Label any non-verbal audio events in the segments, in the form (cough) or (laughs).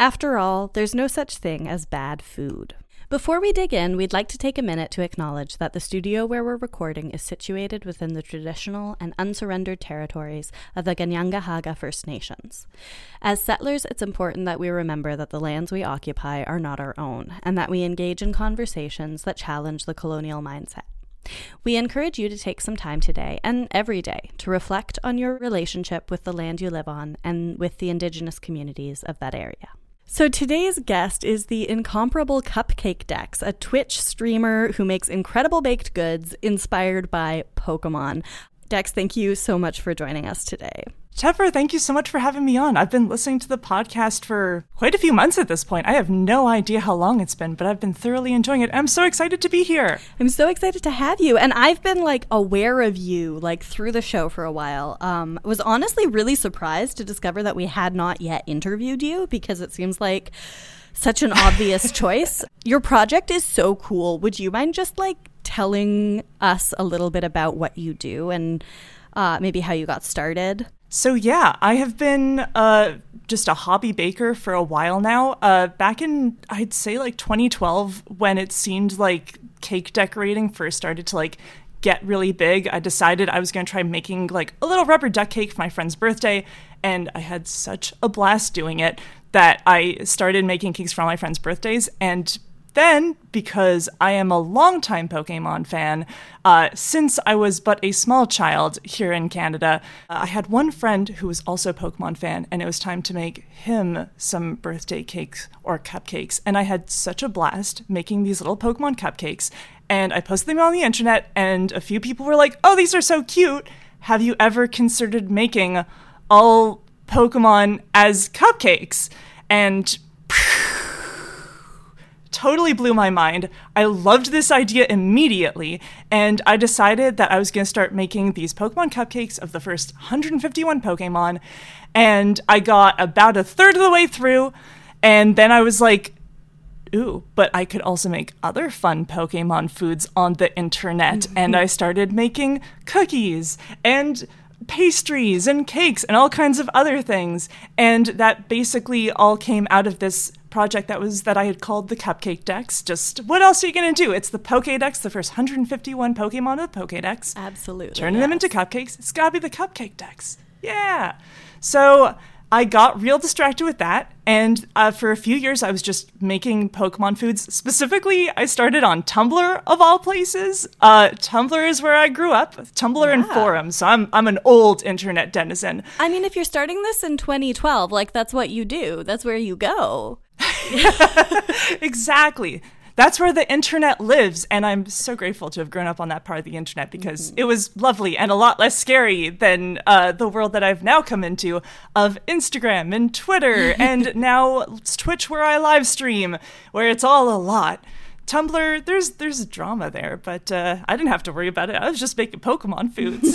After all, there's no such thing as bad food. Before we dig in, we'd like to take a minute to acknowledge that the studio where we're recording is situated within the traditional and unsurrendered territories of the Kanien'kehá:ka First Nations. As settlers, it's important that we remember that the lands we occupy are not our own, and that we engage in conversations that challenge the colonial mindset. We encourage you to take some time today and every day to reflect on your relationship with the land you live on and with the Indigenous communities of that area. So today's guest is the incomparable Cupcake Dex, a Twitch streamer who makes incredible baked goods inspired by Pokemon. Dex, thank you so much for joining us today. Tefera, thank you so much for having me on. I've been listening to the podcast for quite a few months at this point. I have no idea how long it's been, but I've been thoroughly enjoying it. I'm so excited to be here. I'm so excited to have you. And I've been like aware of you like through the show for a while. Um, was honestly really surprised to discover that we had not yet interviewed you because it seems like such an obvious (laughs) choice. Your project is so cool. Would you mind just like telling us a little bit about what you do and uh, maybe how you got started? So yeah, I have been uh, just a hobby baker for a while now. Uh, back in I'd say like 2012, when it seemed like cake decorating first started to like get really big, I decided I was going to try making like a little rubber duck cake for my friend's birthday, and I had such a blast doing it that I started making cakes for all my friends' birthdays and then, because I am a longtime Pokemon fan, uh, since I was but a small child here in Canada, uh, I had one friend who was also a Pokemon fan, and it was time to make him some birthday cakes or cupcakes. And I had such a blast making these little Pokemon cupcakes. And I posted them on the internet, and a few people were like, oh, these are so cute. Have you ever considered making all Pokemon as cupcakes? And totally blew my mind. I loved this idea immediately, and I decided that I was going to start making these Pokemon cupcakes of the first 151 Pokemon. And I got about a third of the way through, and then I was like, ooh, but I could also make other fun Pokemon foods on the internet. Mm-hmm. and I started making cookies and pastries and cakes and all kinds of other things. And that basically all came out of this project that was that I had called the Cupcake Dex. Just what else are you gonna do? It's the Pokédex, the first 151 Pokemon of the Pokédex. Absolutely. Turning yes. them into cupcakes. It's gotta be the Cupcake Dex. Yeah. So I got real distracted with that, and uh, for a few years I was just making Pokemon foods. Specifically, I started on Tumblr of all places. Uh, Tumblr is where I grew up. Tumblr Yeah. and forums. So I'm I'm an old internet denizen. I mean, if you're starting this in 2012, like that's what you do. That's where you go. (laughs) exactly. That's where the internet lives, and I'm so grateful to have grown up on that part of the internet because it was lovely and a lot less scary than uh, the world that I've now come into of Instagram and Twitter (laughs) and now Twitch, where I live stream, where it's all a lot. Tumblr, there's there's drama there, but uh, I didn't have to worry about it. I was just making Pokemon foods.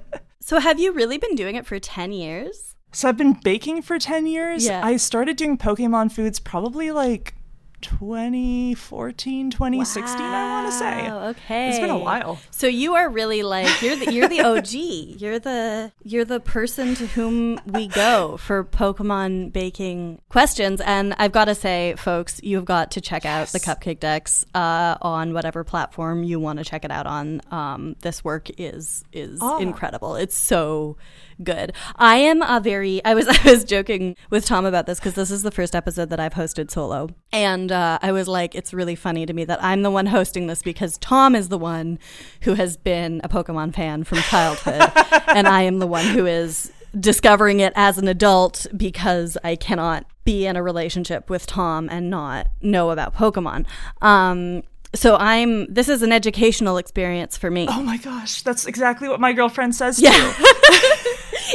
(laughs) So, have you really been doing it for 10 years? So I've been baking for 10 years. Yeah. I started doing Pokemon foods probably like 2014, 2016, I want to say. Wow, okay. It's been a while. So you are really like you're the you're the (laughs) OG. You're the you're the person to whom we go for Pokemon baking questions. And I've got to say, folks, you've got to check out the Cupcake Dex uh, on whatever platform you want to check it out on. Um, this work is is Ah. incredible. It's so good. I am a very I was (laughs) I was joking with Tom about this because this is the first episode that I've hosted solo. And uh, I was like, it's really funny to me that I'm the one hosting this because Tom is the one who has been a Pokemon fan from childhood, (laughs) and I am the one who is discovering it as an adult because I cannot be in a relationship with Tom and not know about Pokemon. Um, so I'm this is an educational experience for me. Oh my gosh, that's exactly what my girlfriend says Yeah. too. (laughs)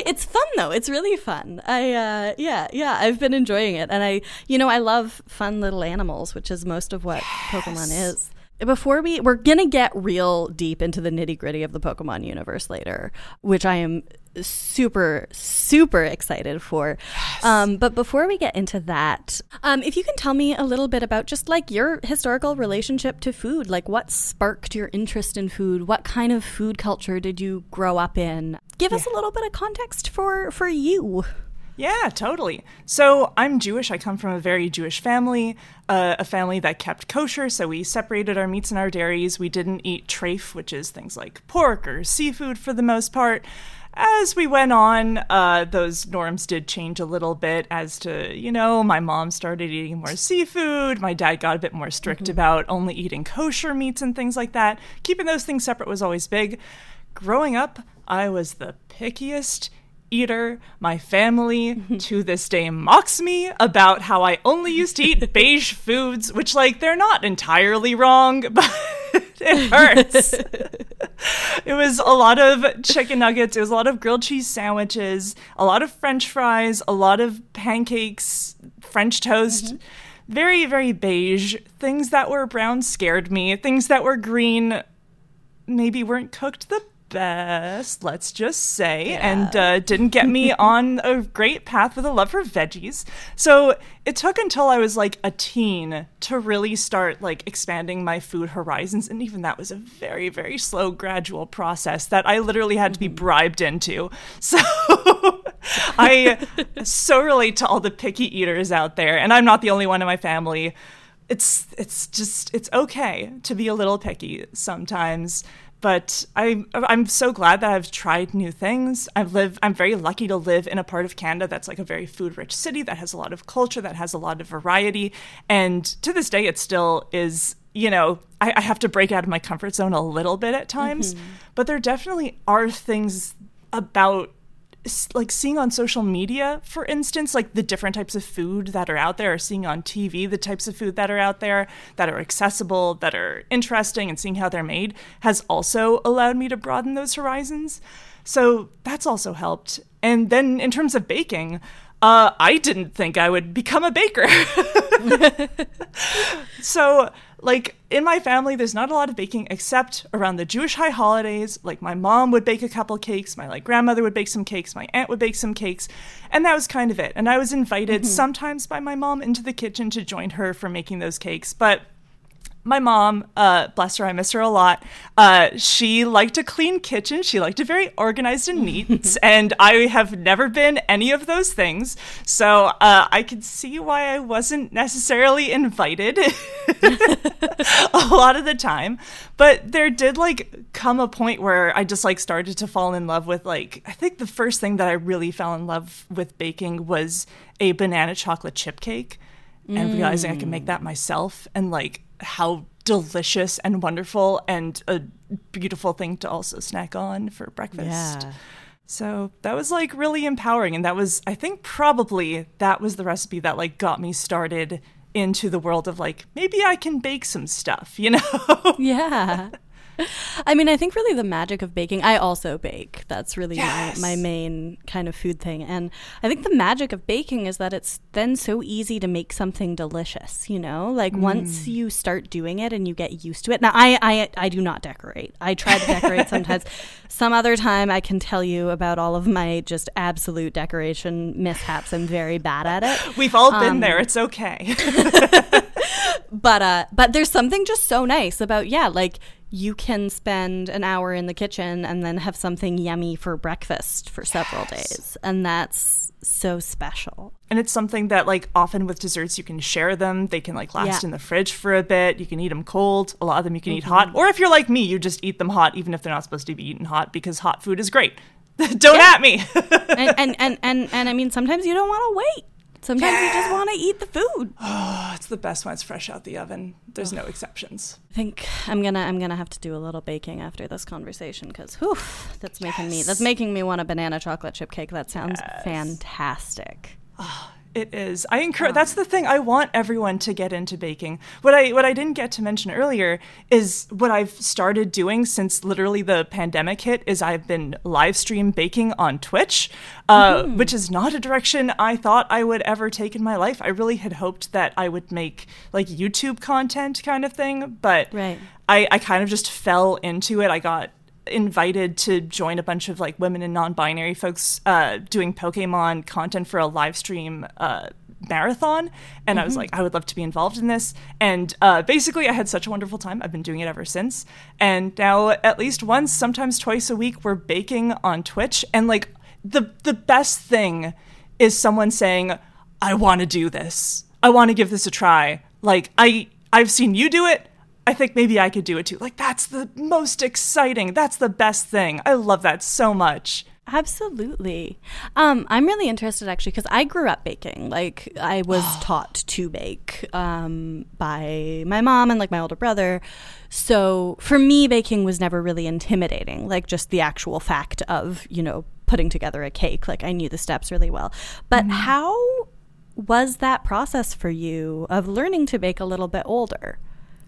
it's fun though. It's really fun. I uh, yeah yeah I've been enjoying it, and I you know I love fun little animals, which is most of what yes. Pokemon is. Before we we're gonna get real deep into the nitty gritty of the Pokemon universe later, which I am super super excited for yes. um, but before we get into that um, if you can tell me a little bit about just like your historical relationship to food like what sparked your interest in food what kind of food culture did you grow up in give yeah. us a little bit of context for for you yeah, totally. So I'm Jewish. I come from a very Jewish family, uh, a family that kept kosher. So we separated our meats and our dairies. We didn't eat treif, which is things like pork or seafood for the most part as we went on, uh, those norms did change a little bit as to, you know, my mom started eating more seafood. My dad got a bit more strict mm-hmm. about only eating kosher meats and things like that. Keeping those things separate was always big. Growing up, I was the pickiest eater. My family to this day mocks me about how I only used to eat (laughs) beige foods, which, like, they're not entirely wrong, (laughs) but (laughs) it hurts. (laughs) it was a lot of chicken nuggets, it was a lot of grilled cheese sandwiches, a lot of french fries, a lot of pancakes, French toast. Mm-hmm. Very, very beige. Things that were brown scared me. Things that were green maybe weren't cooked the best, let's just say, yeah. and uh, didn't get me (laughs) on a great path with a love for veggies. So it took until I was like a teen to really start like expanding my food horizons, and even that was a very, very slow, gradual process that I literally had to be mm-hmm. bribed into. (laughs) So I so relate to all the picky eaters out there, and I'm not the only one in my family it's it's just it's okay to be a little picky sometimes but I I'm so glad that I've tried new things. I've lived I'm very lucky to live in a part of Canada that's like a very food rich city that has a lot of culture, that has a lot of variety. And to this day it still is, you know, I, I have to break out of my comfort zone a little bit at times. Mm-hmm. But there definitely are things about like seeing on social media, for instance, like the different types of food that are out there, or seeing on TV the types of food that are out there that are accessible, that are interesting, and seeing how they're made has also allowed me to broaden those horizons. So that's also helped. And then in terms of baking, uh, I didn't think I would become a baker. (laughs) so like in my family there's not a lot of baking except around the jewish high holidays like my mom would bake a couple cakes my like grandmother would bake some cakes my aunt would bake some cakes and that was kind of it and i was invited mm-hmm. sometimes by my mom into the kitchen to join her for making those cakes but my mom, uh, bless her, I miss her a lot. Uh, she liked a clean kitchen. She liked it very organized and neat. (laughs) and I have never been any of those things. So uh, I could see why I wasn't necessarily invited (laughs) a lot of the time. But there did like come a point where I just like started to fall in love with like, I think the first thing that I really fell in love with baking was a banana chocolate chip cake and mm. realizing I can make that myself and like how delicious and wonderful and a beautiful thing to also snack on for breakfast. Yeah. So that was like really empowering. And that was, I think, probably that was the recipe that like got me started into the world of like, maybe I can bake some stuff, you (laughs) know? Yeah. (laughs) I mean, I think really the magic of baking, I also bake. That's really yes. my, my main kind of food thing. And I think the magic of baking is that it's then so easy to make something delicious, you know? Like mm. once you start doing it and you get used to it. Now, I, I, I do not decorate. I try to decorate sometimes. (laughs) Some other time I can tell you about all of my just absolute decoration mishaps. I'm very bad at it. We've all been um, there. It's okay. (laughs) but uh but there's something just so nice about yeah, like you can spend an hour in the kitchen and then have something yummy for breakfast for several yes. days. And that's so special. And it's something that, like, often with desserts, you can share them. They can, like, last yeah. in the fridge for a bit. You can eat them cold. A lot of them you can mm-hmm. eat hot. Or if you're like me, you just eat them hot, even if they're not supposed to be eaten hot, because hot food is great. (laughs) don't yeah. at me. (laughs) and, and, and, and, and I mean, sometimes you don't want to wait. Sometimes yeah. you just want to eat the food. Oh, (sighs) it's the best when it's fresh out the oven. There's no exceptions. I think I'm gonna I'm gonna have to do a little baking after this conversation because whew, that's making yes. me that's making me want a banana chocolate chip cake. That sounds yes. fantastic. Oh, It is. I encourage. that's the thing. I want everyone to get into baking. What I what I didn't get to mention earlier is what I've started doing since literally the pandemic hit. Is I've been live stream baking on Twitch, uh, mm-hmm. which is not a direction I thought I would ever take in my life. I really had hoped that I would make like YouTube content kind of thing, but right. I, I kind of just fell into it. I got invited to join a bunch of like women and non-binary folks uh, doing Pokemon content for a live stream uh, marathon, and mm-hmm. I was mm-hmm. like, I would love to be involved in this. And uh, basically, I had such a wonderful time. I've been doing it ever since. And now, at least once, sometimes twice a week, we're baking on Twitch. And like the the best thing is someone saying, "I want to do this. I want to give this a try." Like I I've seen you do it. I think maybe I could do it too. Like, that's the most exciting. That's the best thing. I love that so much. Absolutely. Um, I'm really interested actually because I grew up baking. Like, I was (gasps) taught to bake um, by my mom and like my older brother. So for me, baking was never really intimidating. Like, just the actual fact of, you know, putting together a cake. Like, I knew the steps really well. But mm-hmm. how was that process for you of learning to bake a little bit older?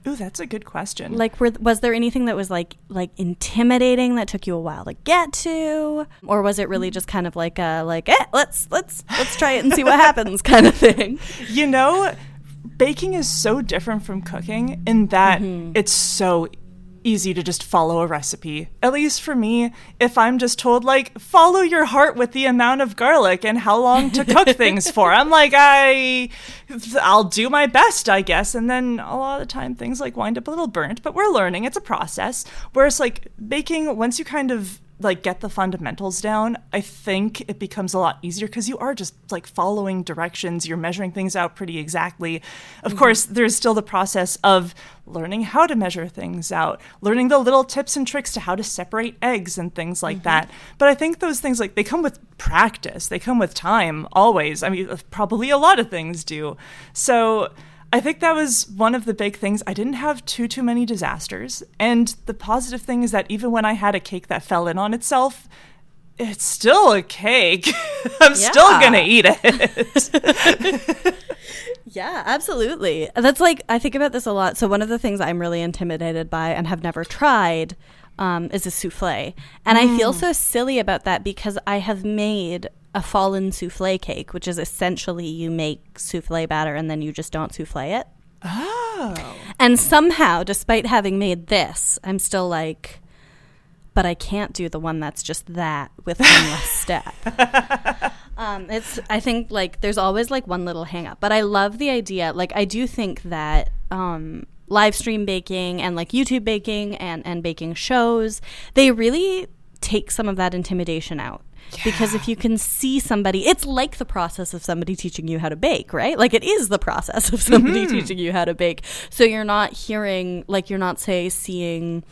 Ooh, that's a good question. Like, were, was there anything that was like like intimidating that took you a while to get to, or was it really just kind of like a like, eh, let's let's let's try it and see what (laughs) happens kind of thing? You know, baking is so different from cooking in that mm-hmm. it's so easy to just follow a recipe. At least for me, if I'm just told like follow your heart with the amount of garlic and how long to cook (laughs) things for. I'm like I I'll do my best, I guess. And then a lot of the time things like wind up a little burnt, but we're learning. It's a process. Whereas like baking once you kind of like get the fundamentals down, I think it becomes a lot easier because you are just like following directions, you're measuring things out pretty exactly. Of mm-hmm. course, there's still the process of learning how to measure things out, learning the little tips and tricks to how to separate eggs and things like mm-hmm. that. But I think those things like they come with practice, they come with time always. I mean, probably a lot of things do. So I think that was one of the big things. I didn't have too too many disasters, and the positive thing is that even when I had a cake that fell in on itself, it's still a cake. (laughs) I'm yeah. still gonna eat it. (laughs) yeah, absolutely. That's like I think about this a lot. So one of the things I'm really intimidated by and have never tried um, is a souffle, and mm. I feel mm. so silly about that because I have made a fallen souffle cake, which is essentially you make souffle batter and then you just don't souffle it. Oh. And somehow, despite having made this, I'm still like, but I can't do the one that's just that with one less (laughs) step. Um, it's I think like there's always like one little hang up, but I love the idea. Like I do think that um, live stream baking and like YouTube baking and and baking shows, they really take some of that intimidation out because if you can see somebody, it's like the process of somebody teaching you how to bake, right? Like it is the process of somebody mm-hmm. teaching you how to bake. So you're not hearing, like, you're not, say, seeing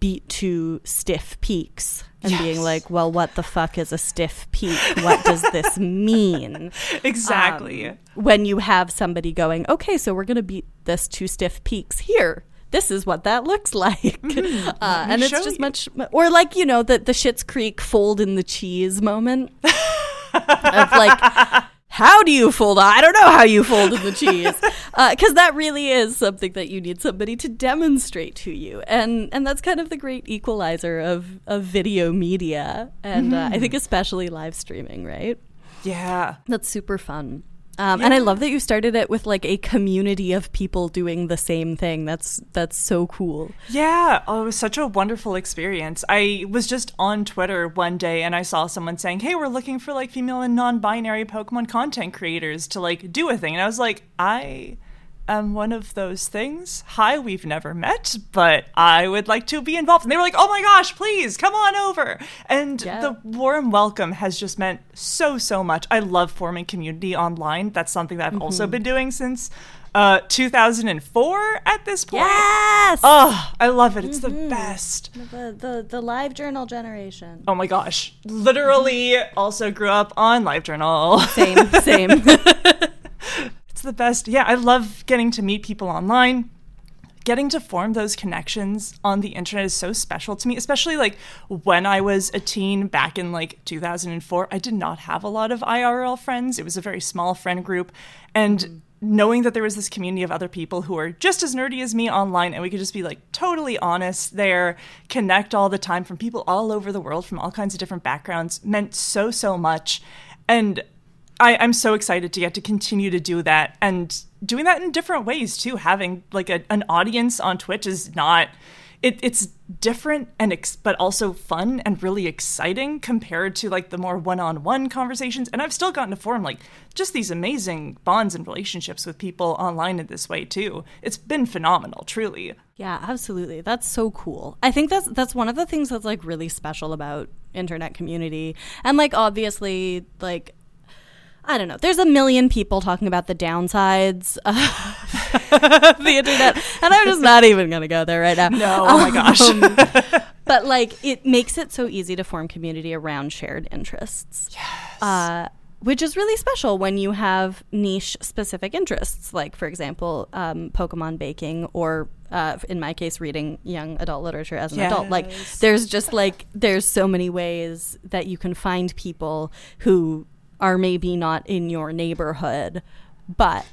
beat to stiff peaks and yes. being like, well, what the fuck is a stiff peak? What does this (laughs) mean? exactly. Um, when you have somebody going, okay, so we're going to beat this to stiff peaks here this is what that looks (laughs) like. Mm-hmm. Uh, and it's just you. much, or like, you know, the, the Schitt's Creek fold in the cheese moment (laughs) of like, how do you fold? I don't know how you fold in the cheese, because (laughs) uh, that really is something that you need somebody to demonstrate to you, and and that's kind of the great equalizer of of video media, and mm. uh, I mm-hmm. think especially live streaming, right? Yeah, that's super fun. Um, yeah. And I love that you started it with like a community of people doing the same thing. That's that's so cool. Yeah, oh, it was such a wonderful experience. I was just on Twitter one day and I saw someone saying, "Hey, we're looking for like female and non-binary Pokemon content creators to like do a thing." And I was like, "I am one of those things. Hi, we've never met, but I would like to be involved. And they were like, oh my gosh, please come on over. And yeah. the warm welcome has just meant so, so much. I love forming community online. That's something that I've mm-hmm. also been doing since uh, 2004 at this point. Yes. Oh, I love it. It's mm-hmm. the best. The, the the live journal generation. Oh my gosh. Literally also grew up on live journal. Same, same. (laughs) the best. Yeah, I love getting to meet people online, getting to form those connections on the internet is so special to me, especially like when I was a teen back in like 2004. I did not have a lot of IRL friends. It was a very small friend group. And mm-hmm. knowing that there was this community of other people who are just as nerdy as me online and we could just be like totally honest there, connect all the time from people all over the world from all kinds of different backgrounds meant so, so much. And I, I'm so excited to get to continue to do that and doing that in different ways too. Having like a, an audience on Twitch is not it, it's different and ex- but also fun and really exciting compared to like the more one-on-one conversations. And i've still gotten to form like just these amazing bonds and relationships with people online in this way too. It's been phenomenal truly. Yeah absolutely. That's so cool. I think that's that's one of the things that's like really special about internet community. And like obviously like I don't know. There's a million people talking about the downsides of (laughs) the internet, and I'm just not even going to go there right now. No, oh my gosh. Um, (laughs) but like, it makes it so easy to form community around shared interests. Yes. Uh, which is really special when you have niche specific interests, like, for example, um, Pokemon baking, or uh, in my case, reading young adult literature as an Yes. adult. Like, there's just like, there's so many ways that you can find people who are maybe not in your neighborhood, but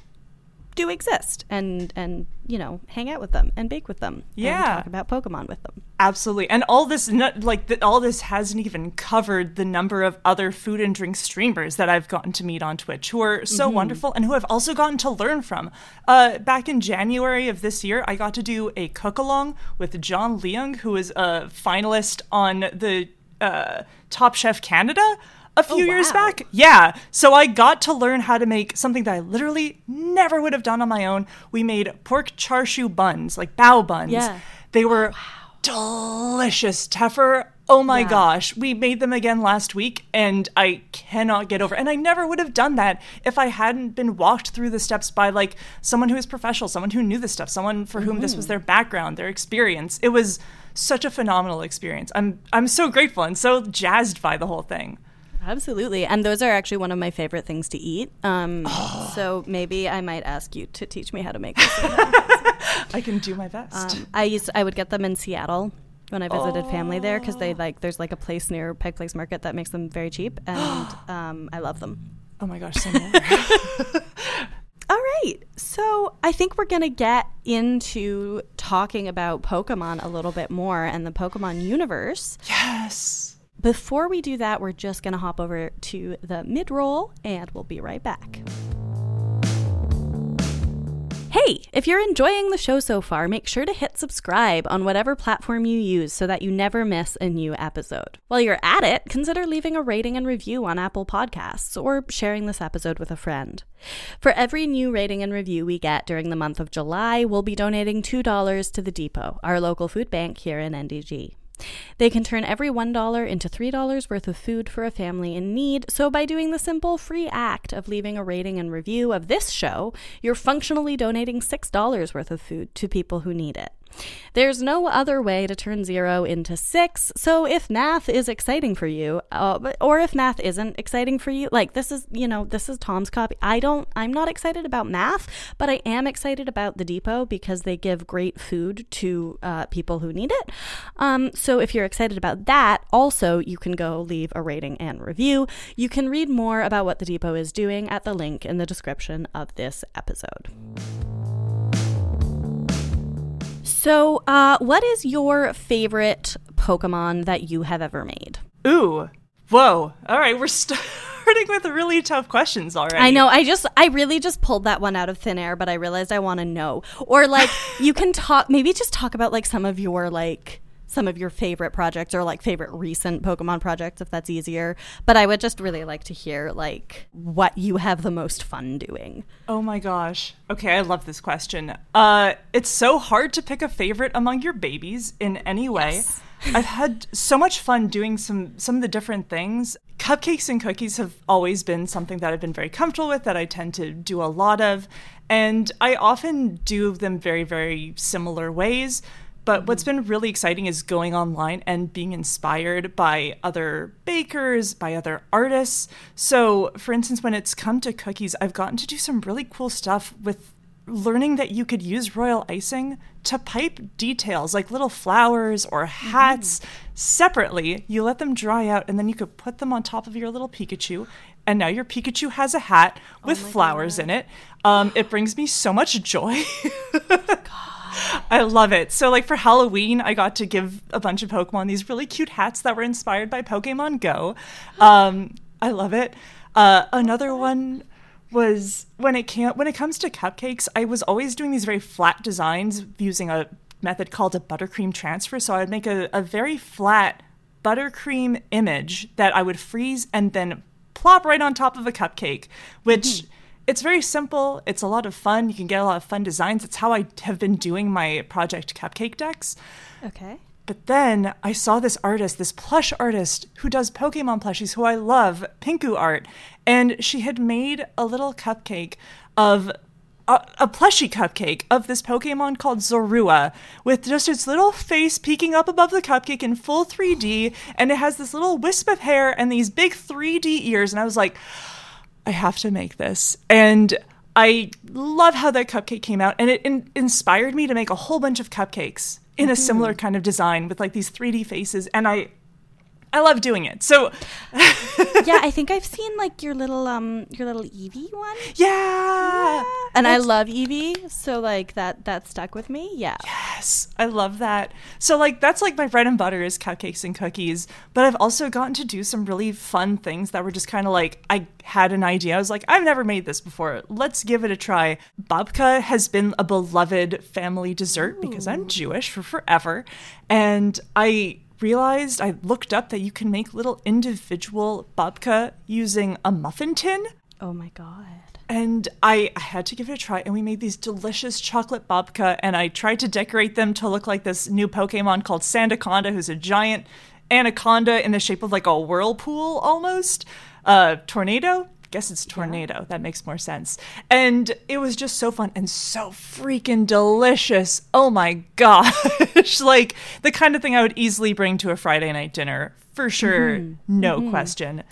do exist and and you know hang out with them and bake with them Yeah. and talk about pokemon with them Absolutely. And all this, like, all this hasn't even covered the number of other food and drink streamers that I've gotten to meet on Twitch who are so wonderful and who I've also gotten to learn from. Uh, back in January of this year, I got to do a cook along with John Leung, who is a finalist on the uh, Top Chef Canada a oh, few years wow. back. Yeah. So I got to learn how to make something that I literally never would have done on my own. We made pork char siu buns, like bao buns. Yeah. They were oh, delicious. Teffer, oh my Yeah. gosh. We made them again last week and I cannot get over. And I never would have done that if I hadn't been walked through the steps by like someone who is professional, someone who knew this stuff, someone for whom this was mm. their background, their experience. It was such a phenomenal experience. I'm I'm so grateful and so jazzed by the whole thing. Absolutely. And those are actually one of my favorite things to eat. Um, (gasps) So maybe I might ask you to teach me how to make this. I can do my best. um, I used I would get them in Seattle when I visited family there because they like there's like a place near Pike Place Market that makes them very cheap (gasps) and um, I love them. oh my gosh. (laughs) All right. So I think we're going to get into talking about Pokemon a little bit more and the Pokemon universe. yes. Before we do that, we're just going to hop over to the mid roll and we'll be right back. Hey, if you're enjoying the show so far, make sure to hit subscribe on whatever platform you use so that you never miss a new episode. While you're at it, consider leaving a rating and review on Apple Podcasts or sharing this episode with a friend. For every new rating and review we get during the month of July, we'll be donating $2 to the Depot, our local food bank here in NDG. They can turn every $1 into $3 worth of food for a family in need, so by doing the simple free act of leaving a rating and review of this show, you're functionally donating $6 worth of food to people who need it. There's no other way to turn zero into six, so if math is exciting for you, uh, or if math isn't exciting for you, like this is, you know, this is Tom's copy. I don't, I'm not excited about math, but I am excited about the depot because they give great food to uh, people who need it. Um, so if you're excited about that, also you can go leave a rating and review. You can read more about what the depot is doing at the link in the description of this episode. So, uh, what is your favorite Pokemon that you have ever made? Ooh. Whoa. All right, we're (laughs) starting with really tough questions already. I know. I just, I really just pulled that one out of thin air, but I realized I want to know. Or like, (laughs) you can talk, maybe just talk about like some of your like some of your favorite projects or like favorite recent Pokemon projects if that's easier. But I would just really like to hear like what you have the most fun doing. Oh my gosh. Okay, I love this question. Uh, it's so hard to pick a favorite among your babies in any way. Yes. (laughs) I've had so much fun doing some some of the different things. Cupcakes and cookies have always been something that I've been very comfortable with that I tend to do a lot of, and I often do them very very similar ways. But what's been really exciting is going online and being inspired by other bakers, by other artists. So, for instance, when it's come to cookies, I've gotten to do some really cool stuff with learning that you could use royal icing to pipe details like little flowers or hats separately. You let them dry out and then you could put them on top of your little Pikachu. And now your Pikachu has a hat with flowers in it. Um, it brings me so much joy. (laughs) I love it. So, like for Halloween, I got to give a bunch of Pokemon these really cute hats that were inspired by Pokemon Go. Um, I love it. Uh, another one was when it can when it comes to cupcakes, I was always doing these very flat designs using a method called a buttercream transfer. So I would make a, a very flat buttercream image that I would freeze and then plop right on top of a cupcake, which mm-hmm. It's very simple. It's a lot of fun. You can get a lot of fun designs. It's how I have been doing my project cupcake Dex. Okay. But then I saw this artist, this plush artist who does Pokemon plushies, who I love, Pinku Art, and she had made a little cupcake of a, a plushie cupcake of this Pokemon called Zorua with just its little face peeking up above the cupcake in full 3D, and it has this little wisp of hair and these big 3D ears. And I was like, I have to make this. And I love how that cupcake came out, and it in- inspired me to make a whole bunch of cupcakes in a similar mm-hmm. kind of design with like these 3D faces. And I I love doing it. So (laughs) Yeah, I think I've seen like your little um your little Eevee one. Yeah. yeah. And That's, I love Eevee, so like that that stuck with me. Yeah. Yes. I love that. So like that's like my bread and butter is cupcakes and cookies, but I've also gotten to do some really fun things that were just kind of like I had an idea. I was like, I've never made this before. Let's give it a try. Babka has been a beloved family dessert Ooh. because I'm Jewish for forever, and I realized I looked up that you can make little individual babka using a muffin tin. Oh my god. And I, I had to give it a try, and we made these delicious chocolate babka, and I tried to decorate them to look like this new Pokemon called Sandaconda, who's a giant anaconda in the shape of like a whirlpool almost, uh, tornado guess it's tornado. Yeah. That makes more sense. And it was just so fun and so freaking delicious. Oh my (laughs) gosh. like the kind of thing I would easily bring to a Friday night dinner for sure. Mm-hmm. No mm-hmm. question.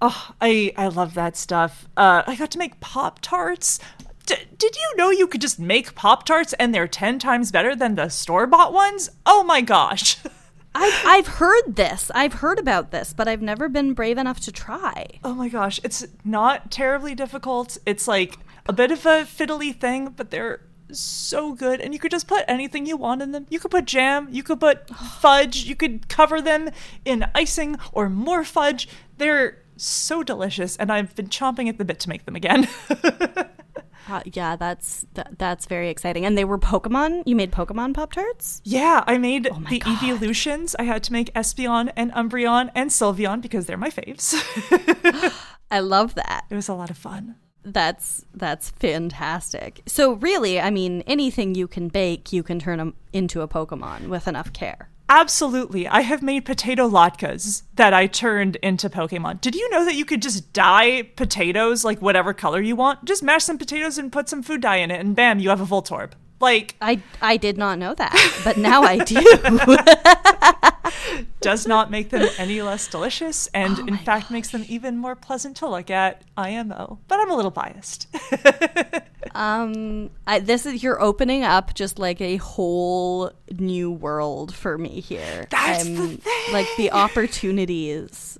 Oh, I, I love that stuff. Uh, I got to make Pop Tarts. D- did you know you could just make Pop Tarts and they're 10 times better than the store bought ones? Oh my gosh. (laughs) I've, I've heard this. I've heard about this, but I've never been brave enough to try. Oh my gosh. It's not terribly difficult. It's like a bit of a fiddly thing, but they're so good. And you could just put anything you want in them. You could put jam, you could put (sighs) fudge, you could cover them in icing or more fudge. They're so delicious, and I've been chomping at the bit to make them again. (laughs) Uh, yeah, that's th- that's very exciting. And they were Pokemon. You made Pokemon Pop Tarts. Yeah, I made oh the God. evolutions. I had to make Espeon and Umbreon and Sylveon because they're my faves. (laughs) (gasps) I love that. It was a lot of fun. That's that's fantastic. So really, I mean, anything you can bake, you can turn them into a Pokemon with enough care. Absolutely. I have made potato latkes that I turned into Pokemon. Did you know that you could just dye potatoes like whatever color you want? Just mash some potatoes and put some food dye in it, and bam, you have a Voltorb. Like I I did not know that, (laughs) but now I do. (laughs) Does not make them any less delicious, and oh in fact gosh. makes them even more pleasant to look at. IMO, but I'm a little biased. (laughs) um, I, this is you're opening up just like a whole new world for me here. That's I'm, the thing. Like the opportunities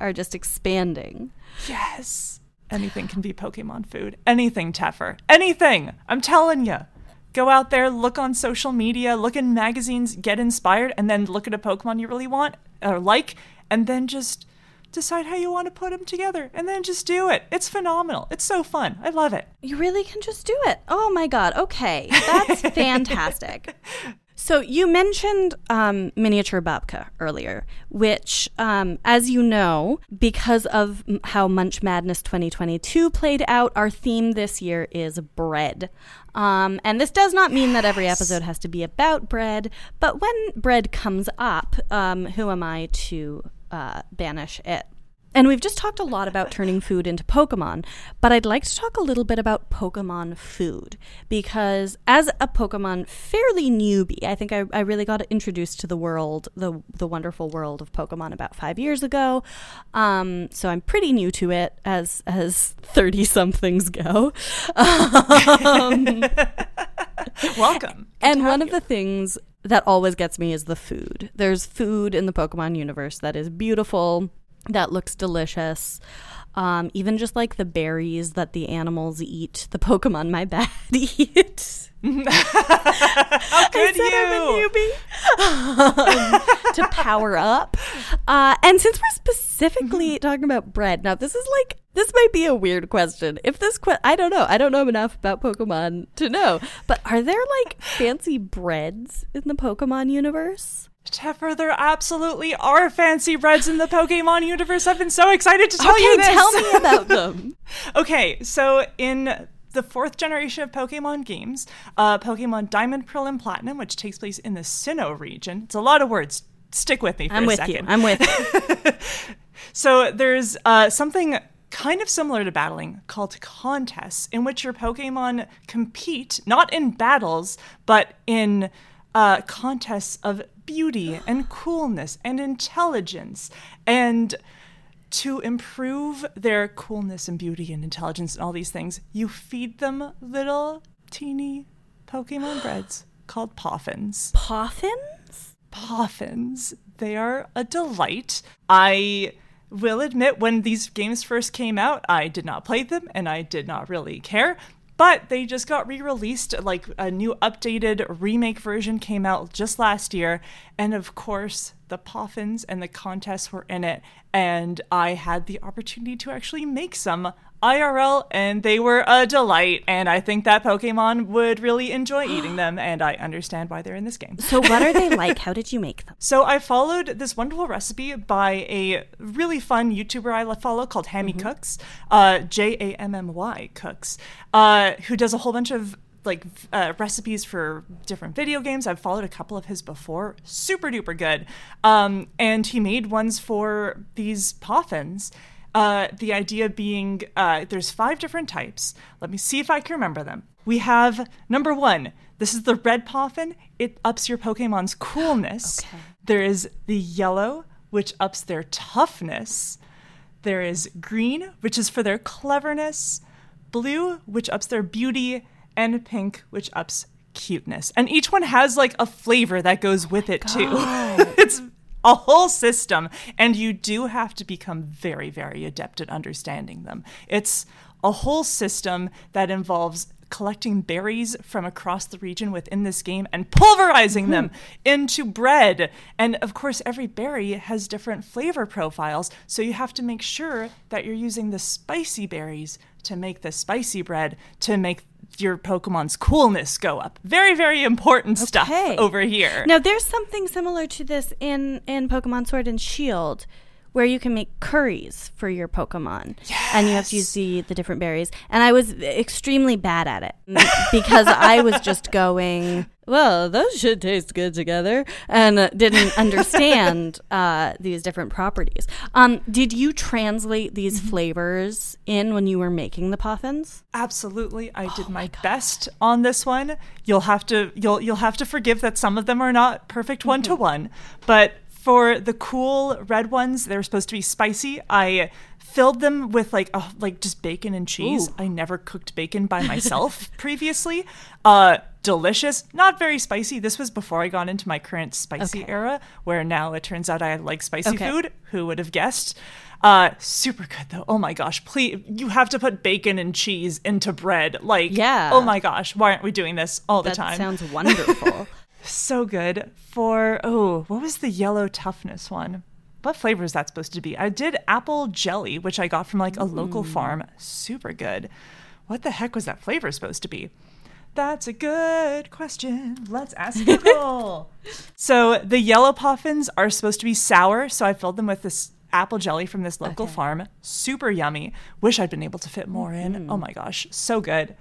are just expanding. Yes. Anything can be Pokemon food. Anything, Teffer. Anything. I'm telling you go out there, look on social media, look in magazines, get inspired, and then look at a Pokemon you really want or like, and then just decide how you want to put them together and then just do it. It's phenomenal. It's so fun. I love it. You really can just do it. Oh my God. Okay. That's (laughs) fantastic. So you mentioned um, miniature babka earlier, which, um, as you know, because of how Munch Madness 2022 played out, our theme this year is bread. Um, and this does not mean that every episode has to be about bread, but when bread comes up, um, who am I to uh, banish it? And we've just talked a lot about turning food into Pokemon, but I'd like to talk a little bit about Pokemon food because as a Pokemon fairly newbie, I think I, I really got introduced to the world, the the wonderful world of Pokemon about five years ago. Um, so I'm pretty new to it as as thirty somethings go. (laughs) Um, (laughs) Welcome. and one of the things that always gets me is the food. There's food in the Pokemon universe that is beautiful, that looks delicious. Um, even just like the berries that the animals eat, the Pokemon my (laughs) bad eat. How (laughs) could you? I'm a newbie. um, to power up. Uh, and since we're specifically (laughs) talking about bread, now this is like this might be a weird question. If this que- I don't know, I don't know enough about Pokemon to know. But are there like fancy breads in the Pokemon universe? Teffer, there absolutely are fancy breads in the Pokemon universe. I've been so excited to tell okay, you this. tell me (laughs) about them. okay, so in the fourth generation of Pokemon games, uh, Pokemon Diamond, Pearl, and Platinum, which takes place in the Sinnoh region. It's a lot of words. Stick with me for I'm a with second. you. I'm with you. (laughs) So there's uh, something kind of similar to battling called contests, in which your Pokemon compete not in battles, but in uh, contests of beauty and coolness and intelligence. And to improve their coolness and beauty and intelligence and all these things, you feed them little teeny Pokemon breads called Poffins. Poffins? Poffins. They are a delight. I will admit, when these games first came out, I did not play them and I did not really care. But they just got re released, like a new updated remake version came out just last year. And of course, the Poffins and the contests were in it. And I had the opportunity to actually make some IRL, and they were a delight. And I think that Pokemon would really enjoy eating them. (gasps) And I understand why they're in this game. So, what are they (laughs) like? How did you make them? So I followed this wonderful recipe by a really fun YouTuber I follow called Jammy Cooks, uh, J A M M Y Cooks, uh, who does a whole bunch of like uh, recipes for different video games. I've followed a couple of his before, super duper good. Um, and he made ones for these poffins. Uh, the idea being uh, there's five different types. Let me see if I can remember them. We have number one. This is the red poffin. It ups your Pokemon's (gasps) coolness. Okay. There is the yellow, which ups their toughness. There is green, which is for their cleverness. Blue, which ups their beauty. And pink, which ups cuteness. And each one has like a flavor that goes with it too. (laughs) it's a whole system. And you do have to become very, very adept at understanding them. It's a whole system that involves collecting berries from across the region within this game and pulverizing hmm. them into bread. And of course, every berry has different flavor profiles, so you have to make sure that you're using the spicy berries to make the spicy bread to make your Pokemon's coolness go up. Very, very important stuff over here. Now, there's something similar to this in in Pokemon Sword and Shield, where you can make curries for your Pokemon, and you have to use the the different berries. And I was extremely bad at it because I was just going, well, those should taste good together, and uh, didn't (laughs) understand uh, these different properties. Um, did you translate these flavors in when you were making the Poffins? Absolutely, I did my, best on this one. You'll have to you'll you'll have to forgive that some of them are not perfect one to one, but for the cool red ones, they're supposed to be spicy. I filled them with like oh, like just bacon and cheese. Ooh. I never cooked bacon by myself (laughs) previously. Uh, delicious, not very spicy. This was before I got into my current spicy Okay. era, where now it turns out I like spicy Okay. food. Who would have guessed? Uh, super good though. Oh my gosh, please, you have to put bacon and cheese into bread. Like, Yeah. Oh my gosh, why aren't we doing this all the That time? sounds wonderful. (laughs) so good. For oh, what was the yellow toughness one? What flavor is that supposed to be? I did apple jelly, which I got from like a local mm. farm. Super good. What the heck was that flavor supposed to be? That's a good question. Let's ask (laughs) Google. so the yellow poffins are supposed to be sour, so I filled them with this apple jelly from this local Okay. farm. Super yummy. Wish I'd been able to fit more in. Mm-hmm. Oh my gosh, so good.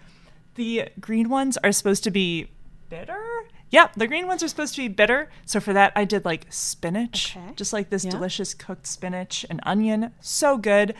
The green ones are supposed to be bitter Yep, the green ones are supposed to be bitter. So for that, I did like spinach, Okay. just like this Yeah. delicious cooked spinach and onion. So good.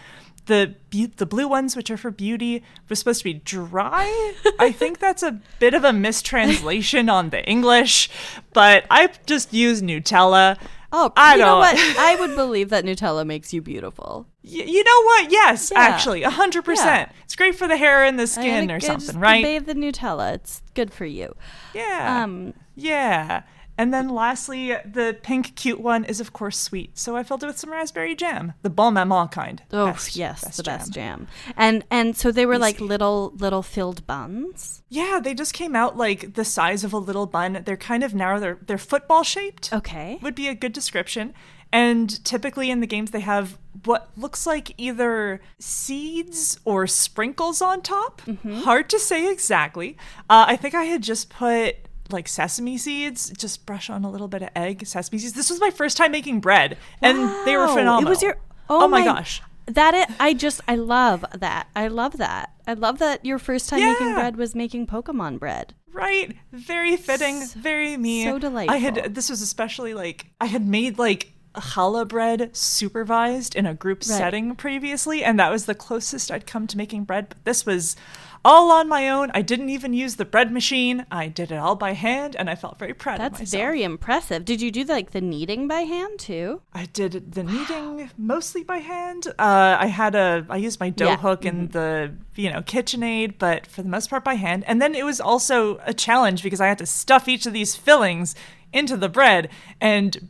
The bu- the blue ones, which are for beauty, were supposed to be dry. (laughs) I think that's a bit of a mistranslation on the English, but I just use Nutella. Oh, I you know what? (laughs) I would believe that Nutella makes you beautiful. Y- you know what? Yes, Yeah. actually, a hundred percent. It's great for the hair and the skin or something, right? Bathe the Nutella. It's good for you. Yeah. Um, yeah. And then lastly, the pink cute one is of course sweet. So I filled it with some raspberry jam, the Bonne Maman kind. Oh Best- yes, the best jam. And and so they were like little little filled buns. Yeah, they just came out like the size of a little bun. They're kind of narrow. They're they're football shaped. Okay. Would be a good description. And typically in the games they have what looks like either seeds or sprinkles on top. Mm-hmm. Hard to say exactly. Uh, I think I had just put like sesame seeds, just brush on a little bit of egg, sesame seeds. This was my first time making bread, and they were Wow. phenomenal. It was your oh, oh my, gosh. That it I just I love that. I love that. I love that your first time making bread was making Pokemon bread. Right. Very fitting. very me. so delightful. I had this was especially like I had made like challah bread supervised in a group Right. setting previously, and that was the closest I'd come to making bread. But this was all on my own. I didn't even use the bread machine. I did it all by hand, and I felt very proud of That's very impressive. Did you do like the kneading by hand too? I did the kneading mostly by hand. Uh, I had a I used my dough Yeah. Mm-hmm. hook in the you know KitchenAid, but for the most part by hand. And then it was also a challenge because I had to stuff each of these fillings into the bread and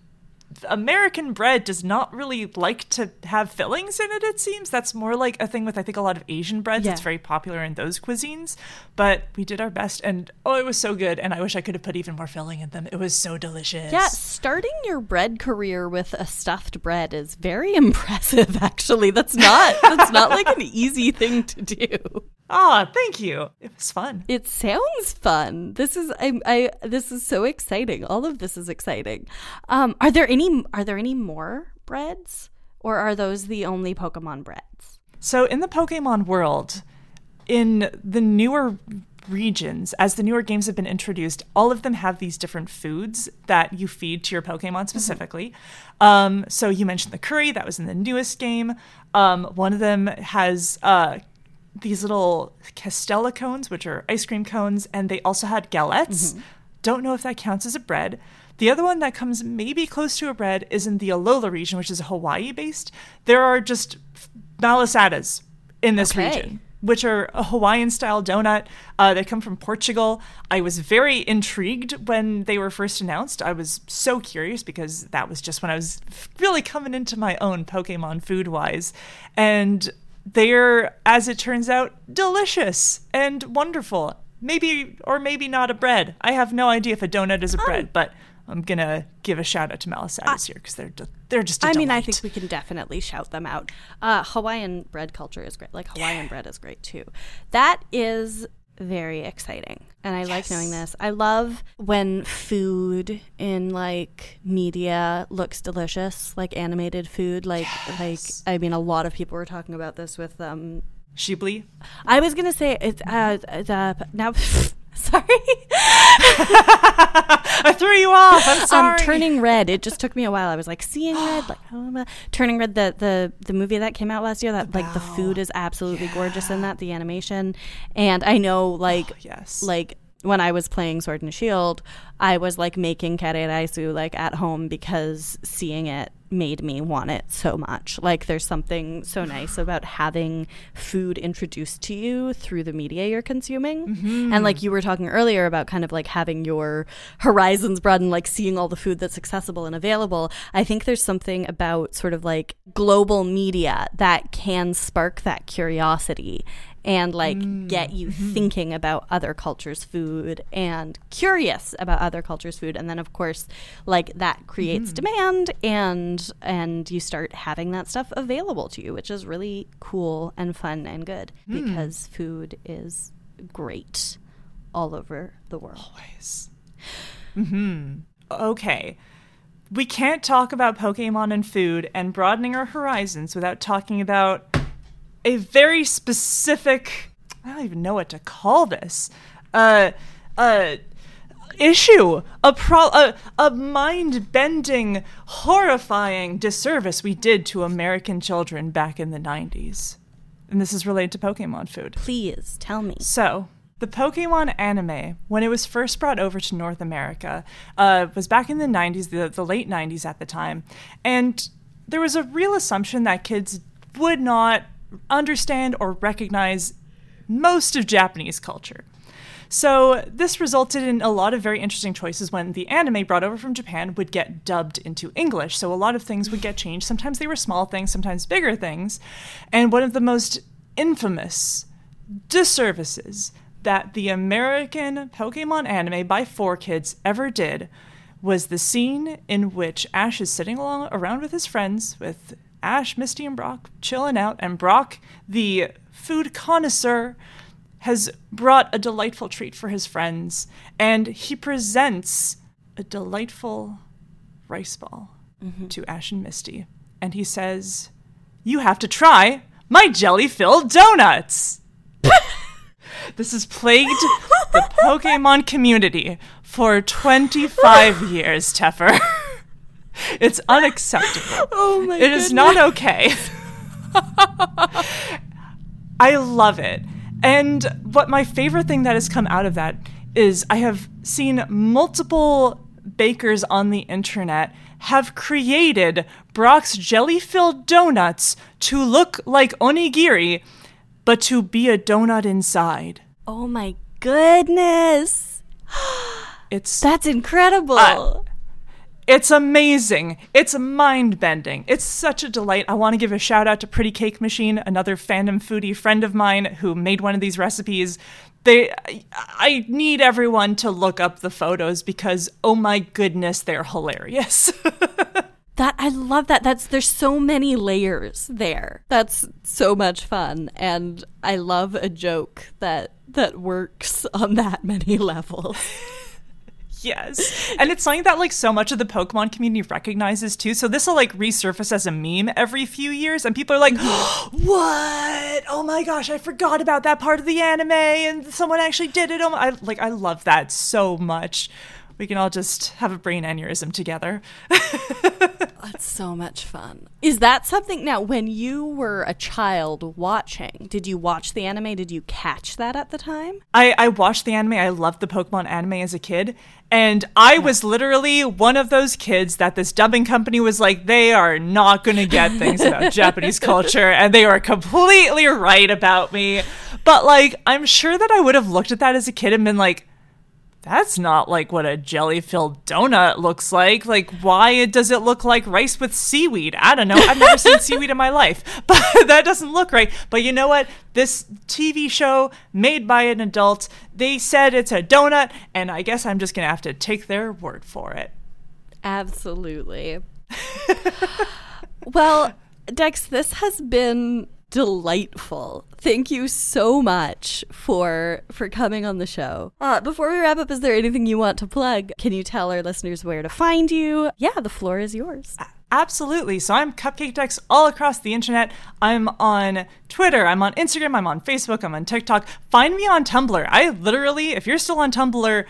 American bread does not really like to have fillings in it, it seems. That's more like a thing with, I think, a lot of Asian breads. Yeah. It's very popular in those cuisines. But we did our best, and oh, it was so good. And I wish I could have put even more filling in them. It was so delicious. Yeah, starting your bread career with a stuffed bread is very (laughs) impressive actually. That's not that's not like an easy thing to do. Ah, thank you. It was fun. It sounds fun. This is I, I this is so exciting. All of this is exciting. Um, are there any are there any more breads, or are those the only Pokemon breads? So, in the Pokemon world, in the newer regions, as the newer games have been introduced, all of them have these different foods that you feed to your Pokemon specifically. Um, so, you mentioned the curry, that was in the newest game. Um, one of them has uh, these little Castella cones, which are ice cream cones, and they also had galettes. Don't know if that counts as a bread. The other one that comes maybe close to a bread is in the Alola region, which is Hawaii based. There are just malasadas in this Okay. region, which are a Hawaiian style donut. Uh, they come from Portugal. I was very intrigued when they were first announced. I was so curious because that was just when I was really coming into my own Pokemon food wise. And they're, as it turns out, delicious and wonderful. Maybe or maybe not a bread. I have no idea if a donut is a bread, but I'm gonna give a shout out to Malasadas here because they're de- they're just. I I mean, I think we can definitely shout them out. Uh, Hawaiian bread culture is great. Like Hawaiian bread is great too. That is very exciting, and I like knowing this. I love when food in like media looks delicious, like animated food. Like like I mean, a lot of people were talking about this with um. Ghibli. I was gonna say it's uh the now. (laughs) Sorry. (laughs) I threw you off. I'm sorry. Um, Turning Red. It just took me a while. I was like seeing red, like (gasps) oh, my- Turning Red. The the the movie that came out last year. That like the food is absolutely gorgeous in that. The animation, and I know like yes. like when I was playing Sword and Shield, I was like making Kareiraisu like at home because seeing it made me want it so much. Like there's something so (sighs) nice about having food introduced to you through the media you're consuming. Mm-hmm. And like you were talking earlier about kind of like having your horizons broaden, like seeing all the food that's accessible and available. I think there's something about sort of like global media that can spark that curiosity and like get mm, you mm-hmm. thinking about other cultures' food and curious about other cultures' food. And then of course, like that creates mm-hmm. demand and and you start having that stuff available to you, which is really cool and fun and good hmm. because food is great all over the world. Always. Hmm. Okay. We can't talk about Pokemon and food and broadening our horizons without talking about a very specific. I don't even know what to call this. Uh, uh, issue, a pro, a, a mind-bending, horrifying disservice we did to American children back in the 90s. And this is related to Pokemon food. Please tell me. So, the Pokemon anime, when it was first brought over to North America, uh, was back in the 90s, the, the late 90s at the time. And there was a real assumption that kids would not understand or recognize most of Japanese culture. So, this resulted in a lot of very interesting choices when the anime brought over from Japan would get dubbed into English. So, a lot of things would get changed. Sometimes they were small things, sometimes bigger things. And one of the most infamous disservices that the American Pokemon anime by 4Kids ever did was the scene in which Ash is sitting along around with his friends, with Ash, Misty, and Brock chilling out, and Brock, the food connoisseur, has brought a delightful treat for his friends, and he presents a delightful rice ball mm-hmm. to Ash and Misty. And he says, You have to try my jelly filled donuts. (laughs) this has plagued the (laughs) Pokemon community for 25 years, Teffer. (laughs) (laughs) it's unacceptable. (laughs) Oh my It is not okay. (laughs) I love it. And what my favorite thing that has come out of that is I have seen multiple bakers on the internet have created Brock's jelly filled donuts to look like onigiri, but to be a donut inside. Oh my goodness. (gasps) It's That's incredible. Uh, It's amazing. It's mind bending. It's such a delight. I want to give a shout out to Pretty Cake Machine, another fandom foodie friend of mine who made one of these recipes. They, I need everyone to look up the photos because, oh my goodness, they're hilarious. (laughs) That I love that. That's there's so many layers there. That's so much fun and I love a joke that that works on that (laughs) many levels. (laughs) yes. And it's something that, like, so much of the Pokemon community recognizes too. So this will, like, resurface as a meme every few years, and people are like, mm-hmm. (gasps) what? Oh my gosh, I forgot about that part of the anime, and someone actually did it. Oh my, I, like, I love that so much. We can all just have a brain aneurysm together. (laughs) That's so much fun. Is that something now when you were a child watching, did you watch the anime? Did you catch that at the time? I, I watched the anime. I loved the Pokemon anime as a kid. And I was literally one of those kids that this dubbing company was like, they are not going to get things about (laughs) Japanese culture. And they were completely right about me. But, like, I'm sure that I would have looked at that as a kid and been like, that's not like what a jelly filled donut looks like. Like, why does it look like rice with seaweed? I don't know. I've never seen seaweed in my life, (laughs) but that doesn't look right. But you know what? This TV show made by an adult, they said it's a donut, and I guess I'm just going to have to take their word for it. Absolutely. (laughs) well, Dex, this has been delightful. Thank you so much for for coming on the show. Uh, before we wrap up, is there anything you want to plug? Can you tell our listeners where to find you? Yeah, the floor is yours. Absolutely. So I'm Cupcake Dex all across the internet. I'm on Twitter, I'm on Instagram, I'm on Facebook, I'm on TikTok. Find me on Tumblr. I literally, if you're still on Tumblr,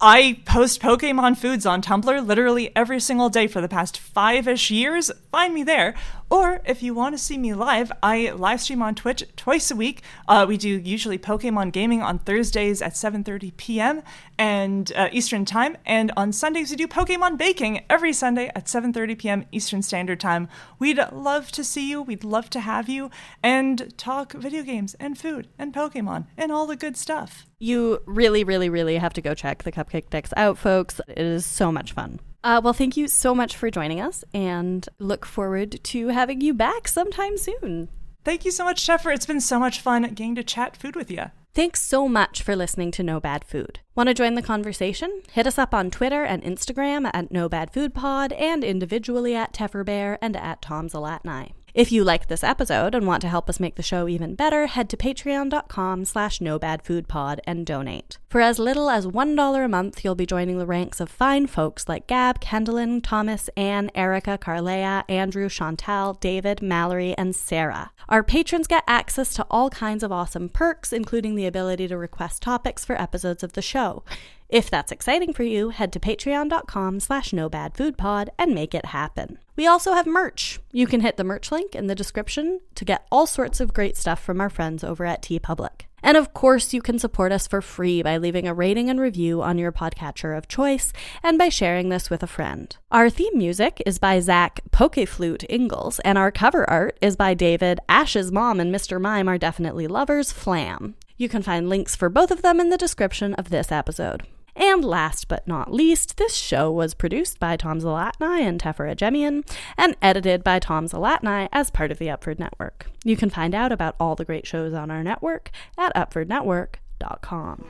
I post Pokemon foods on Tumblr literally every single day for the past five ish years. Find me there. Or if you want to see me live, I live stream on Twitch twice a week. Uh, we do usually Pokemon gaming on Thursdays at 7:30 p.m. and uh, Eastern Time, and on Sundays we do Pokemon baking every Sunday at 7:30 p.m. Eastern Standard Time. We'd love to see you. We'd love to have you and talk video games and food and Pokemon and all the good stuff. You really, really, really have to go check the Cupcake Dex out, folks. It is so much fun. Uh, well, thank you so much for joining us and look forward to having you back sometime soon. Thank you so much, Teffer. It's been so much fun getting to chat food with you. Thanks so much for listening to No Bad Food. Want to join the conversation? Hit us up on Twitter and Instagram at No Bad Food Pod and individually at Tefferbear and at Tom Zalatni. If you like this episode and want to help us make the show even better, head to patreon.com slash nobadfoodpod and donate. For as little as $1 a month, you'll be joining the ranks of fine folks like Gab, Kendallin, Thomas, Anne, Erica, Carlea, Andrew, Chantal, David, Mallory, and Sarah. Our patrons get access to all kinds of awesome perks, including the ability to request topics for episodes of the show. If that's exciting for you, head to patreon.com slash nobadfoodpod and make it happen. We also have merch. You can hit the merch link in the description to get all sorts of great stuff from our friends over at TeePublic. And of course, you can support us for free by leaving a rating and review on your podcatcher of choice and by sharing this with a friend. Our theme music is by Zach Pokeflute Ingalls, and our cover art is by David Ash's mom and Mr. Mime are definitely lovers, Flam. You can find links for both of them in the description of this episode. And last but not least, this show was produced by Tom Zalatni and Tefera Jemian and edited by Tom Zalatni as part of the Upford Network. You can find out about all the great shows on our network at upfordnetwork.com.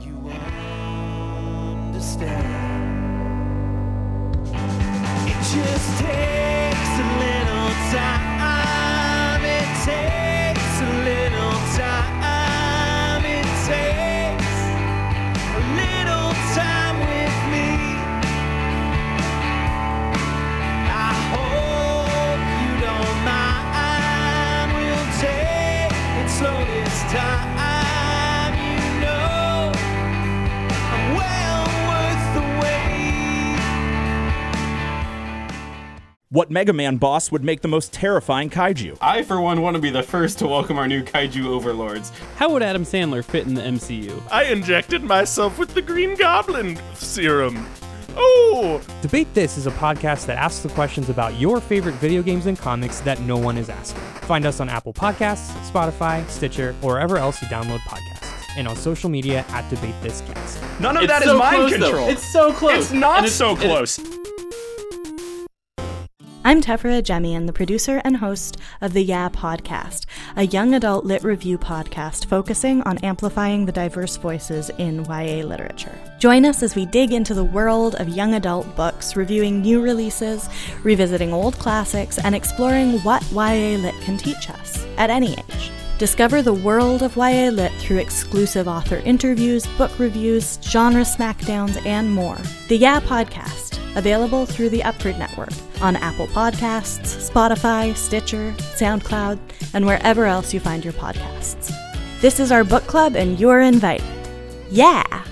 You understand. It just takes a little time. What Mega Man boss would make the most terrifying kaiju? I, for one, want to be the first to welcome our new kaiju overlords. How would Adam Sandler fit in the MCU? I injected myself with the Green Goblin serum. Oh! Debate This is a podcast that asks the questions about your favorite video games and comics that no one is asking. Find us on Apple Podcasts, Spotify, Stitcher, or wherever else you download podcasts. And on social media at Debate This Cast. None of it's that so is mind close, control. Though. It's so close. It's not it's, so close. I'm Tefera Jemian, the producer and host of the Yeah Podcast, a young adult lit review podcast focusing on amplifying the diverse voices in YA literature. Join us as we dig into the world of young adult books, reviewing new releases, revisiting old classics, and exploring what YA lit can teach us at any age. Discover the world of YA Lit through exclusive author interviews, book reviews, genre smackdowns, and more. The Yeah Podcast, available through the Upford Network on Apple Podcasts, Spotify, Stitcher, SoundCloud, and wherever else you find your podcasts. This is our book club, and you're invited. Yeah!